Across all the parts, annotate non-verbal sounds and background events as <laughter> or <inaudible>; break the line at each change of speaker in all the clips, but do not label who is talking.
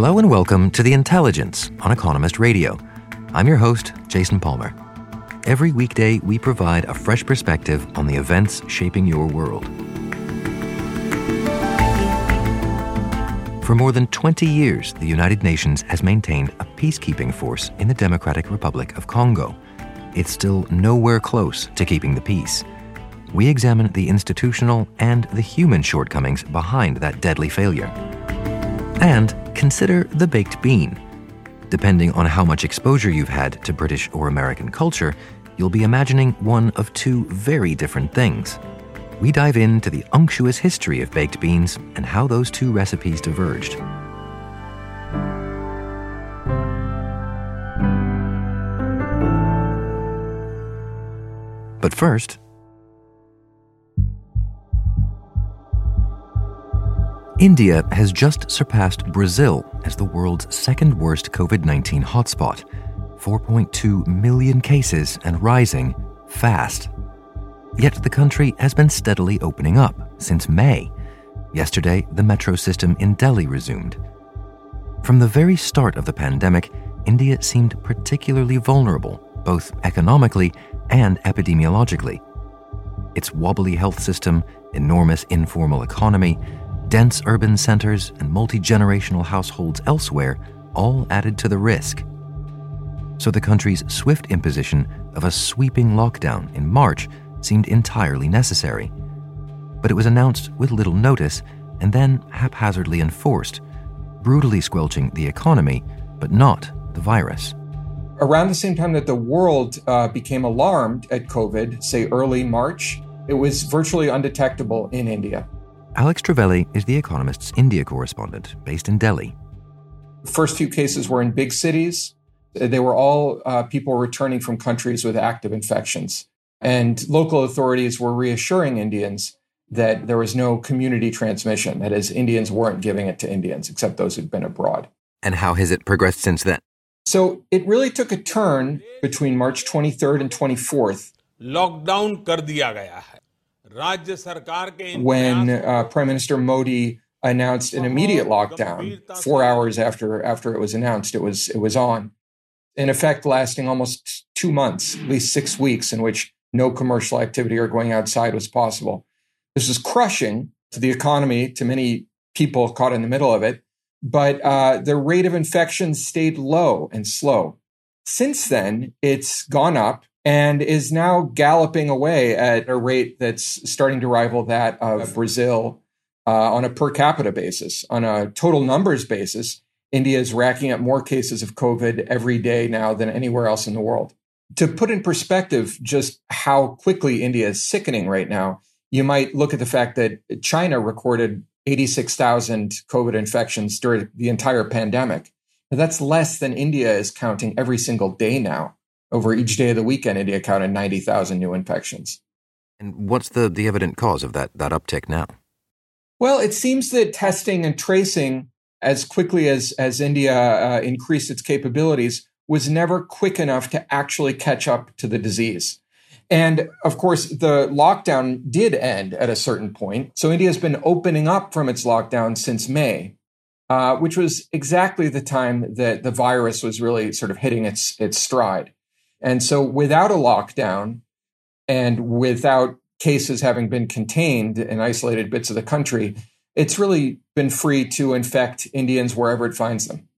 Hello and welcome to The Intelligence on Economist Radio. I'm your host, Jason Palmer. Every weekday, we provide a fresh perspective on the events shaping your world. For more than 20 years, the United Nations has maintained a peacekeeping force in the Democratic Republic of Congo. It's still nowhere close to keeping the peace. We examine the institutional and the human shortcomings behind that deadly failure. And consider the baked bean. Depending on how much exposure you've had to British or American culture, you'll be imagining one of two very different things. We dive into the unctuous history of baked beans and how those two recipes diverged. But first, India has just surpassed Brazil as the world's second worst COVID 19 hotspot 4.2 million cases and rising fast. Yet the country has been steadily opening up since May. Yesterday, the metro system in Delhi resumed. From the very start of the pandemic, India seemed particularly vulnerable, both economically and epidemiologically. Its wobbly health system, enormous informal economy, dense urban centers, and multi generational households elsewhere all added to the risk. So the country's swift imposition of a sweeping lockdown in March seemed entirely necessary. But it was announced with little notice and then haphazardly enforced, brutally squelching the economy, but not the virus.
Around the same time that the world uh, became alarmed at COVID, say early March, it was virtually undetectable in India.
Alex Travelli is The Economist's India correspondent based in Delhi.
The first few cases were in big cities. They were all uh, people returning from countries with active infections. And local authorities were reassuring Indians that there was no community transmission. That is, Indians weren't giving it to Indians, except those who'd been abroad.
And how has it progressed since then?
So it really took a turn between March 23rd and 24th.
Lockdown kar diya gaya hai.
When uh, Prime Minister Modi announced an immediate lockdown, four hours after after it was announced, it was it was on. In effect, lasting almost two months, at least six weeks, in which no commercial activity or going outside was possible. This was crushing to the economy, to many people caught in the middle of it. But uh, the rate of infection stayed low and slow. Since then, it's gone up and is now galloping away at a rate that's starting to rival that of Brazil uh, on a per capita basis. On a total numbers basis, India is racking up more cases of COVID every day now than anywhere else in the world. To put in perspective just how quickly India is sickening right now, you might look at the fact that China recorded 86,000 COVID infections during the entire pandemic. Now, that's less than India is counting every single day now. Over each day of the weekend, India counted 90,000 new infections.
And what's the, the evident cause of that, that uptick now?
Well, it seems that testing and tracing, as quickly as, as India uh, increased its capabilities, was never quick enough to actually catch up to the disease. And of course, the lockdown did end at a certain point. So India has been opening up from its lockdown since May, uh, which was exactly the time that the virus was really sort of hitting its, its stride. And so without a lockdown and without cases having been contained in isolated bits of the country, it's really been free to infect Indians wherever it finds them.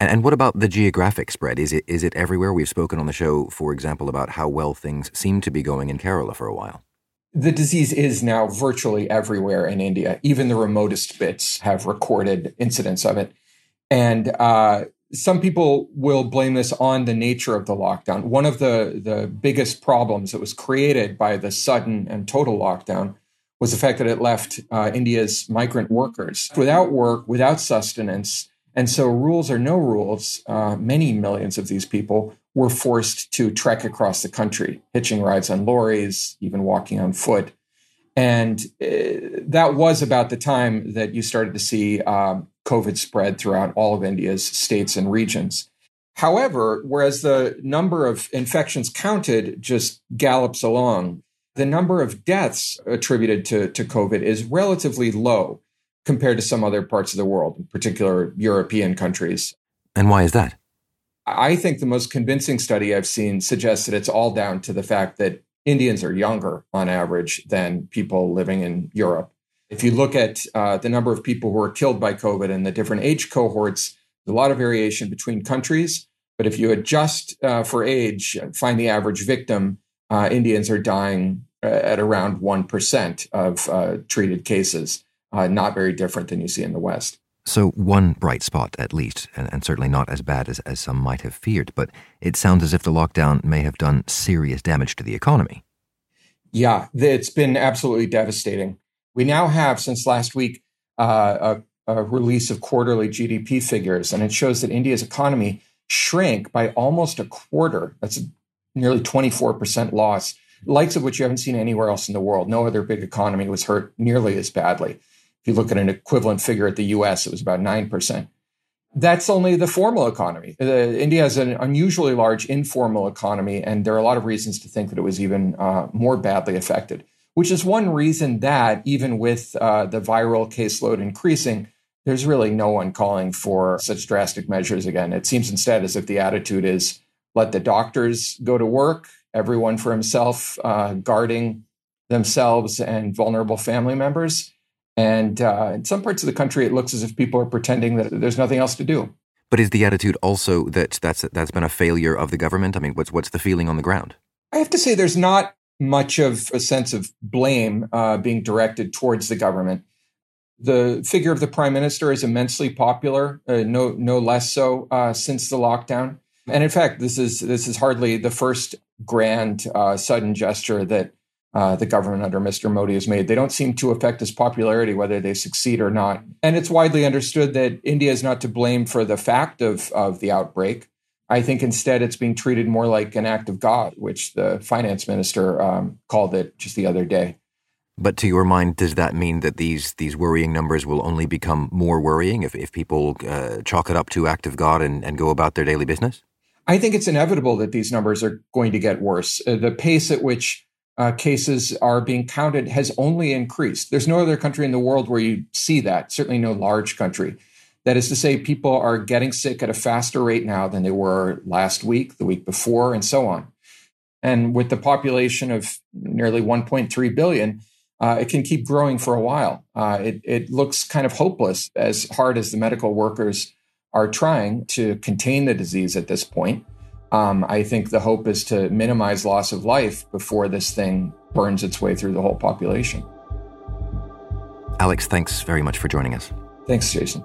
And what about the geographic spread? Is it is it everywhere? We've spoken on the show, for example, about how well things seem to be going in Kerala for a while.
The disease is now virtually everywhere in India. Even the remotest bits have recorded incidents of it. And uh, some people will blame this on the nature of the lockdown. One of the, the biggest problems that was created by the sudden and total lockdown was the fact that it left uh, India's migrant workers without work, without sustenance. And so, rules or no rules, uh, many millions of these people were forced to trek across the country, hitching rides on lorries, even walking on foot. And uh, that was about the time that you started to see um, COVID spread throughout all of India's states and regions. However, whereas the number of infections counted just gallops along, the number of deaths attributed to, to COVID is relatively low compared to some other parts of the world, in particular European countries.
And why is that?
I think the most convincing study I've seen suggests that it's all down to the fact that Indians are younger on average than people living in Europe. If you look at uh, the number of people who are killed by COVID and the different age cohorts, there's a lot of variation between countries. But if you adjust uh, for age, find the average victim, uh, Indians are dying uh, at around 1% of uh, treated cases, uh, not very different than you see in the West.
So, one bright spot at least, and, and, certainly not as bad as, as some might have feared, but it sounds as if the lockdown may have done serious damage to the economy.
Yeah, it's been absolutely devastating. We now have, since last week, uh, a, a release of quarterly GDP figures, and it shows that India's economy shrank by almost a quarter. That's nearly 24% loss, likes of which you haven't seen anywhere else in the world. No other big economy was hurt nearly as badly. If you look at an equivalent figure at the US, it was about 9%. That's only the formal economy. Uh, India has an unusually large informal economy, and there are a lot of reasons to think that it was even uh, more badly affected, which is one reason that even with uh, the viral caseload increasing, there's really no one calling for such drastic measures again. It seems instead as if the attitude is let the doctors go to work, everyone for himself, uh, guarding themselves and vulnerable family members. And uh, in some parts of the country, it looks as if people are pretending that there's nothing else to do.
But is the attitude also that that's that's been a failure of the government? I mean, what's what's the feeling on the ground?
I have to say, there's not much of a sense of blame uh, being directed towards the government. The figure of the prime minister is immensely popular, uh, no no less so uh, since the lockdown. And in fact, this is this is hardly the first grand uh, sudden gesture that uh, the government under Mr. Modi has made. They don't seem to affect his popularity, whether they succeed or not. And it's widely understood that India is not to blame for the fact of, of the outbreak. I think instead it's being treated more like an act of God, which the finance minister um, called it just the other day.
But to your mind, does that mean that these these worrying numbers will only become more worrying if, if people uh, chalk it up to act of God and, and go about their daily business?
I think it's inevitable that these numbers are going to get worse. Uh, the pace at which uh, cases are being counted has only increased. There's no other country in the world where you see that, certainly no large country. That is to say, people are getting sick at a faster rate now than they were last week, the week before, and so on. And with the population of nearly 1.3 billion, uh, it can keep growing for a while. Uh, it, it looks kind of hopeless as hard as the medical workers are trying to contain the disease at this point. Um, I think the hope is to minimize loss of life before this thing burns its way through the whole population.
Alex, thanks very much for joining us.
Thanks, Jason.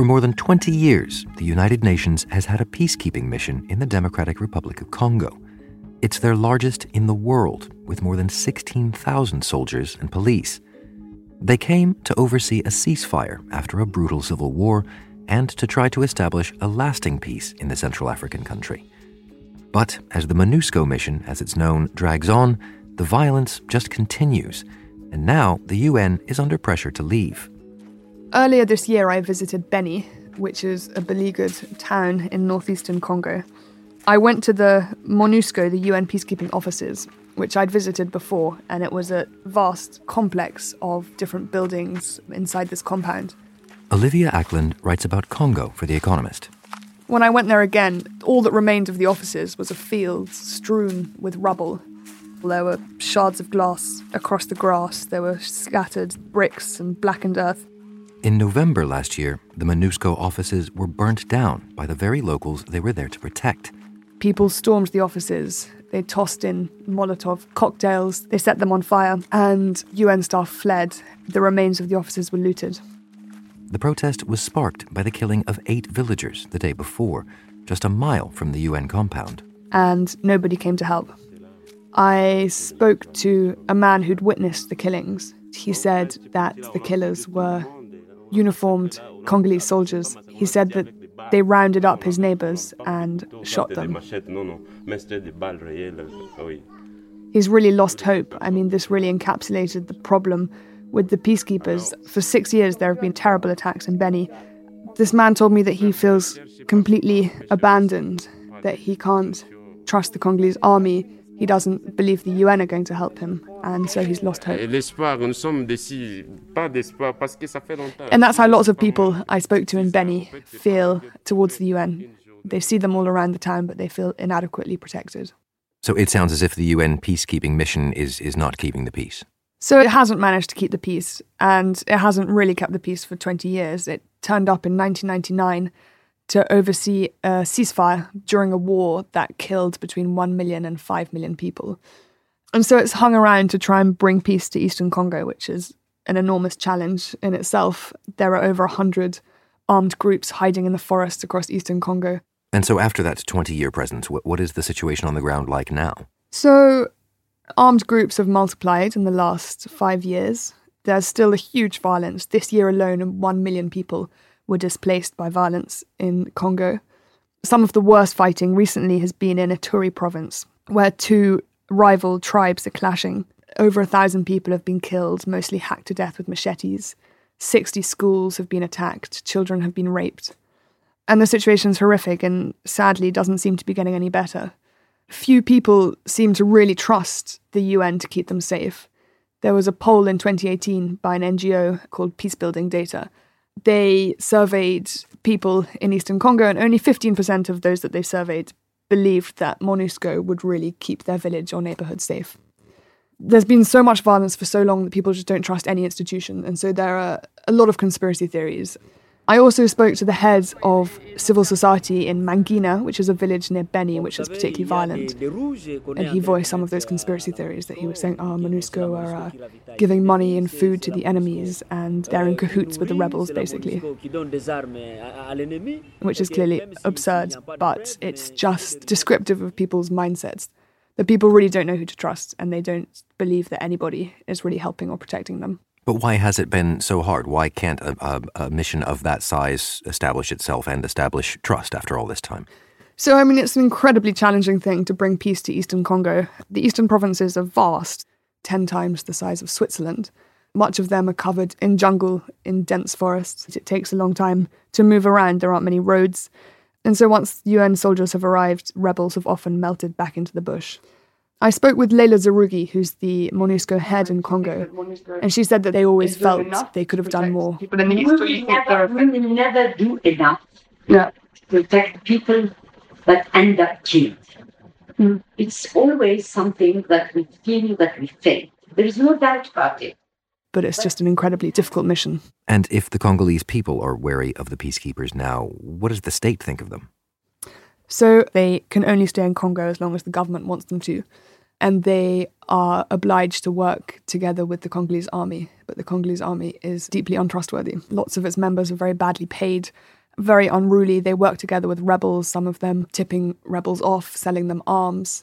For more than 20 years, the United Nations has had a peacekeeping mission in the Democratic Republic of Congo. It's their largest in the world, with more than 16,000 soldiers and police. They came to oversee a ceasefire after a brutal civil war and to try to establish a lasting peace in the Central African country. But as the MONUSCO mission, as it's known, drags on, the violence just continues, and now the UN is under pressure to leave.
Earlier this year, I visited Beni, which is a beleaguered town in northeastern Congo. I went to the MONUSCO, the UN peacekeeping offices, which I'd visited before, and it was a vast complex of different buildings inside this compound.
Olivia Acland writes about Congo for The Economist.
When I went there again, all that remained of the offices was a field strewn with rubble. There were shards of glass across the grass, there were scattered bricks and blackened earth.
In November last year, the MONUSCO offices were burnt down by the very locals they were there to protect.
People stormed the offices. They tossed in Molotov cocktails, they set them on fire, and UN staff fled. The remains of the offices were looted.
The protest was sparked by the killing of eight villagers the day before, just a mile from the UN compound.
And nobody came to help. I spoke to a man who'd witnessed the killings. He said that the killers were uniformed Congolese soldiers. He said that they rounded up his neighbors and shot them. He's really lost hope. I mean, this really encapsulated the problem with the peacekeepers. For six years, there have been terrible attacks in Beni. This man told me that he feels completely abandoned, that he can't trust the Congolese army. He doesn't believe the UN are going to help him, and so he's lost hope. And that's how lots of people I spoke to in Beni feel towards the UN. They see them all around the town, but they feel inadequately protected.
So it sounds as if the UN peacekeeping mission is, is not keeping the peace.
So it hasn't managed to keep the peace, and it hasn't really kept the peace for 20 years. It turned up in 1999 to oversee a ceasefire during a war that killed between 1 million and 5 million people. And so it's hung around to try and bring peace to Eastern Congo, which is an enormous challenge in itself. There are over 100 armed groups hiding in the forests across Eastern Congo.
And so, after that 20 year presence, what is the situation on the ground like now?
So, Armed groups have multiplied in the last five years. There's still a huge violence. This year alone, 1 million people were displaced by violence in Congo. Some of the worst fighting recently has been in Ituri province, where two rival tribes are clashing. Over a thousand people have been killed, mostly hacked to death with machetes. 60 schools have been attacked, children have been raped. And the situation's horrific and sadly doesn't seem to be getting any better few people seem to really trust the UN to keep them safe. There was a poll in 2018 by an NGO called Peacebuilding Data. They surveyed people in Eastern Congo, and only 15% of those that they surveyed believed that MONUSCO would really keep their village or neighborhood safe. There's been so much violence for so long that people just don't trust any institution, and so there are a lot of conspiracy theories. I also spoke to the heads of civil society in Mangina, which is a village near Beni, which is particularly violent. And he voiced some of those conspiracy theories that he was saying, oh, MONUSCO are uh, giving money and food to the enemies and they're in cahoots with the rebels, basically. Which is clearly absurd, but it's just descriptive of people's mindsets. That people really don't know who to trust and they don't believe that anybody is really helping or protecting them.
But why has it been so hard? Why can't a, a, a, mission of that size establish itself and establish trust after all this time?
So, I mean, it's an incredibly challenging thing to bring peace to Eastern Congo. The eastern provinces are vast, 10 times the size of Switzerland. Much of them are covered in jungle, in dense forests. It takes a long time to move around, there aren't many roads. And so, once UN soldiers have arrived, rebels have often melted back into the bush. I spoke with Leila Zerrougui, who's the MONUSCO head in Congo, and she said that they always felt they could have done more.
We will never, we will never do enough to protect people that end up killed. Mm. It's always something that we feel that we fail. There is no doubt about it.
But it's just an incredibly difficult mission.
And if the Congolese people are wary of the peacekeepers now, what does the state think of them?
So they can only stay in Congo as long as the government wants them to and they are obliged to work together with the Congolese army. But the Congolese army is deeply untrustworthy. Lots of its members are very badly paid, very unruly. They work together with rebels, some of them tipping rebels off, selling them arms.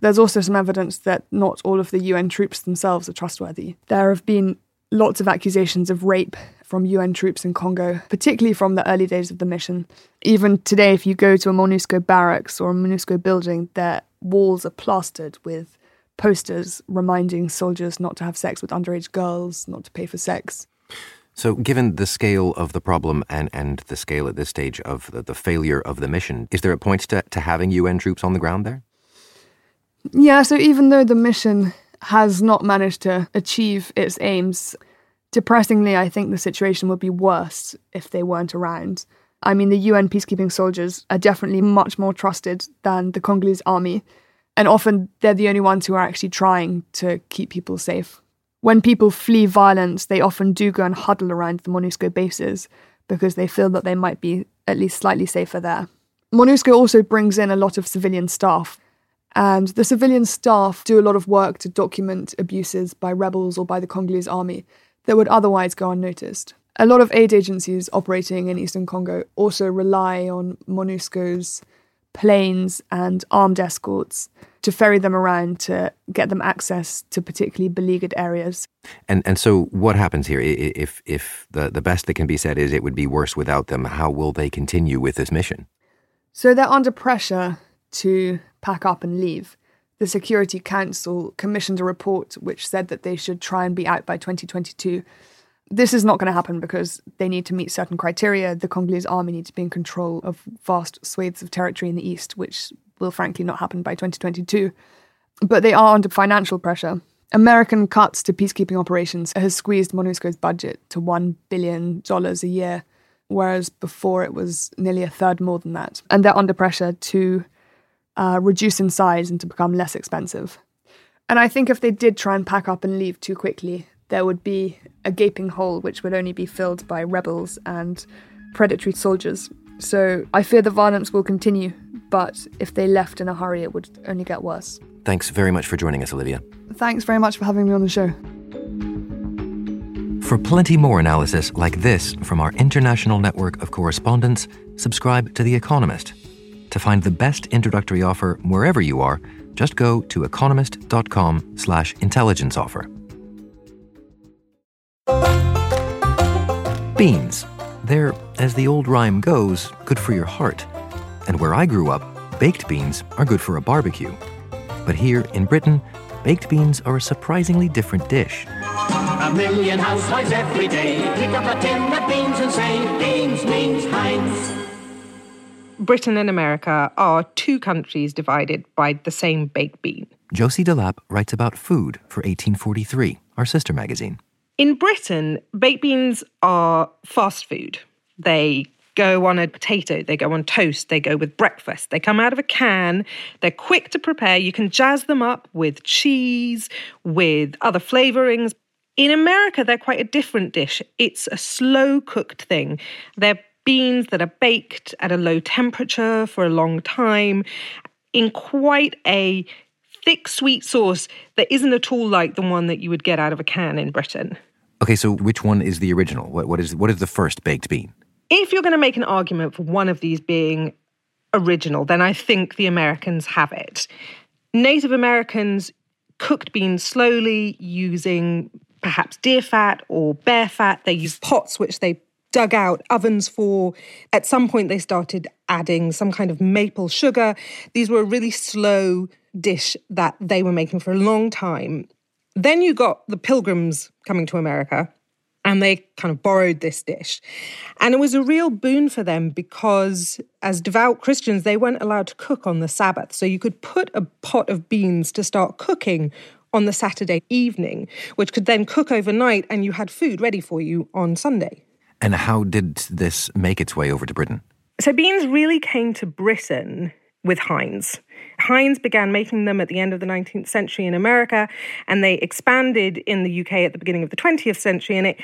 There's also some evidence that not all of the UN troops themselves are trustworthy. There have been lots of accusations of rape from UN troops in Congo, particularly from the early days of the mission. Even today, if you go to a MONUSCO barracks or a MONUSCO building, their walls are plastered with posters reminding soldiers not to have sex with underage girls, not to pay for sex.
So, given the scale of the problem and, and the scale at this stage of the, the failure of the mission, is there a point to, to having UN troops on the ground there?
Yeah, so even though the mission has not managed to achieve its aims, Depressingly, I think the situation would be worse if they weren't around. I mean, the UN peacekeeping soldiers are definitely much more trusted than the Congolese army, and often they're the only ones who are actually trying to keep people safe. When people flee violence, they often do go and huddle around the MONUSCO bases because they feel that they might be at least slightly safer there. MONUSCO also brings in a lot of civilian staff, and the civilian staff do a lot of work to document abuses by rebels or by the Congolese army that would otherwise go unnoticed. A lot of aid agencies operating in eastern Congo also rely on MONUSCO's planes and armed escorts to ferry them around to get them access to particularly beleaguered areas.
And and so what happens here if if the the best that can be said is it would be worse without them how will they continue with this mission?
So they're under pressure to pack up and leave. The Security Council commissioned a report which said that they should try and be out by 2022. This is not going to happen because they need to meet certain criteria. The Congolese army needs to be in control of vast swathes of territory in the east, which will frankly not happen by 2022. But they are under financial pressure. American cuts to peacekeeping operations has squeezed MONUSCO's budget to $1 billion a year, whereas before it was nearly a third more than that. And they're under pressure to uh, reduce in size and to become less expensive. And I think if they did try and pack up and leave too quickly, there would be a gaping hole which would only be filled by rebels and predatory soldiers. So I fear the violence will continue, but if they left in a hurry, it would only get worse.
Thanks very much for joining us, Olivia.
Thanks very much for having me on the show.
For plenty more analysis like this from our international network of correspondents, subscribe to The Economist. To find the best introductory offer wherever you are, just go to economist.com slash intelligence offer. Beans. They're, as the old rhyme goes, good for your heart. And where I grew up, baked beans are good for a barbecue. But here in Britain, baked beans are a surprisingly different dish. A million housewives every day pick up a tin of beans and say, Beans means Heinz.
Britain and America are two countries divided by the same baked bean.
Josie Delap writes about food for 1843, our sister magazine.
In Britain, baked beans are fast food. They go on a potato, they go on toast, they go with breakfast. They come out of a can, they're quick to prepare. You can jazz them up with cheese, with other flavorings. In America, they're quite a different dish. It's a slow cooked thing. They're beans that are baked at a low temperature for a long time in quite a thick sweet sauce that isn't at all like the one that you would get out of a can in Britain.
Okay, so which one is the original? What, what is what is the first baked bean?
If you're going to make an argument for one of these being original, then I think the Americans have it. Native Americans cooked beans slowly using perhaps deer fat or bear fat. They used pots which they dug out ovens for. At some point, they started adding some kind of maple sugar. These were a really slow dish that they were making for a long time. Then you got the pilgrims coming to America. And they kind of borrowed this dish. And it was a real boon for them because, as devout Christians, they weren't allowed to cook on the Sabbath. So you could put a pot of beans to start cooking on the Saturday evening, which could then cook overnight, and you had food ready for you on Sunday.
And how did this make its way over to Britain?
So beans really came to Britain with Heinz. Heinz began making them at the end of the 19th century in America, and they expanded in the UK at the beginning of the 20th century, and it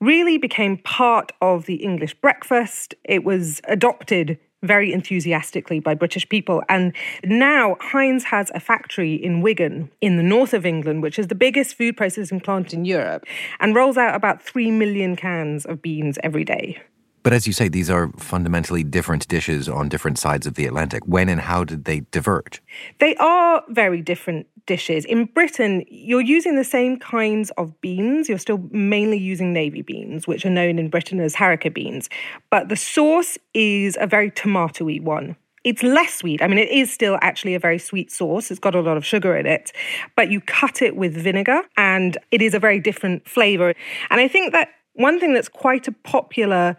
really became part of the English breakfast. It was adopted very enthusiastically by British people. And now Heinz has a factory in Wigan in the north of England, which is the biggest food processing plant in Europe, and rolls out about 3 million cans of beans every day.
But as you say, these are fundamentally different dishes on different sides of the Atlantic. When and how did they diverge?
They are very different dishes. In Britain, you're using the same kinds of beans. You're still mainly using navy beans, which are known in Britain as haricot beans. But the sauce is a very tomatoey one. It's less sweet. I mean, it is still actually a very sweet sauce. It's got a lot of sugar in it, but you cut it with vinegar and it is a very different flavor. And I think that one thing that's quite a popular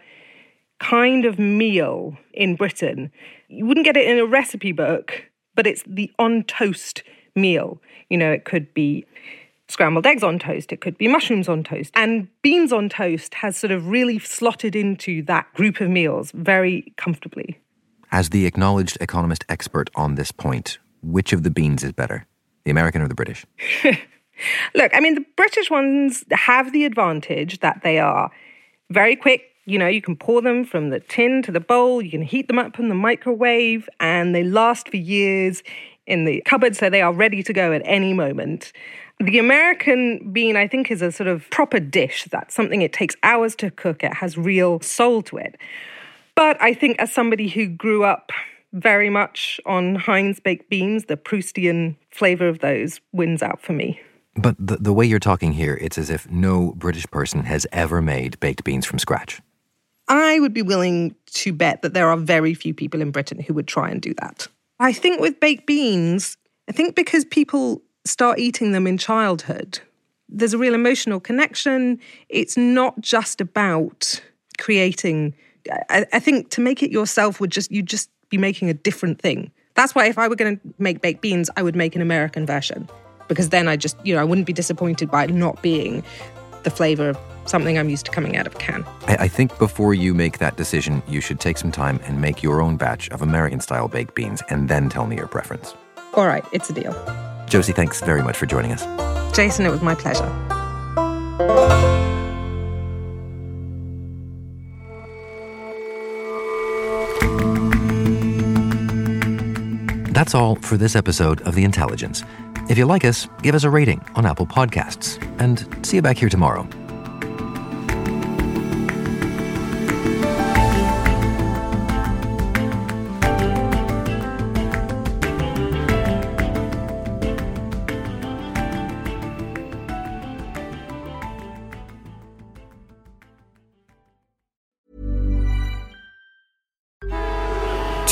kind of meal in Britain. You wouldn't get it in a recipe book, but it's the on toast meal. You know, it could be scrambled eggs on toast, it could be mushrooms on toast. And beans on toast has sort of really slotted into that group of meals very comfortably.
As the acknowledged economist expert on this point, which of the beans is better, the American or the British? <laughs>
Look, I mean, the British ones have the advantage that they are very quick. You know, you can pour them from the tin to the bowl, you can heat them up in the microwave, and they last for years in the cupboard, so they are ready to go at any moment. The American bean, I think, is a sort of proper dish. That's something it takes hours to cook. It has real soul to it. But I think, as somebody who grew up very much on Heinz baked beans, the Proustian flavor of those wins out for me.
But the, the way you're talking here, it's as if no British person has ever made baked beans from scratch.
I would be willing to bet that there are very few people in Britain who would try and do that. I think with baked beans, I think because people start eating them in childhood, there's a real emotional connection. It's not just about creating. I, I think to make it yourself would just you'd just be making a different thing. That's why if I were going to make baked beans, I would make an American version because then I just, you know, I wouldn't be disappointed by it not being the flavor of something I'm used to coming out of a can.
I, I think before you make that decision, you should take some time and make your own batch of American style baked beans and then tell me your preference.
All right, it's a deal.
Josie, thanks very much for joining us.
Jason, it was my pleasure.
That's all for this episode of The Intelligence. If you like us, give us a rating on Apple Podcasts. And see you back here tomorrow.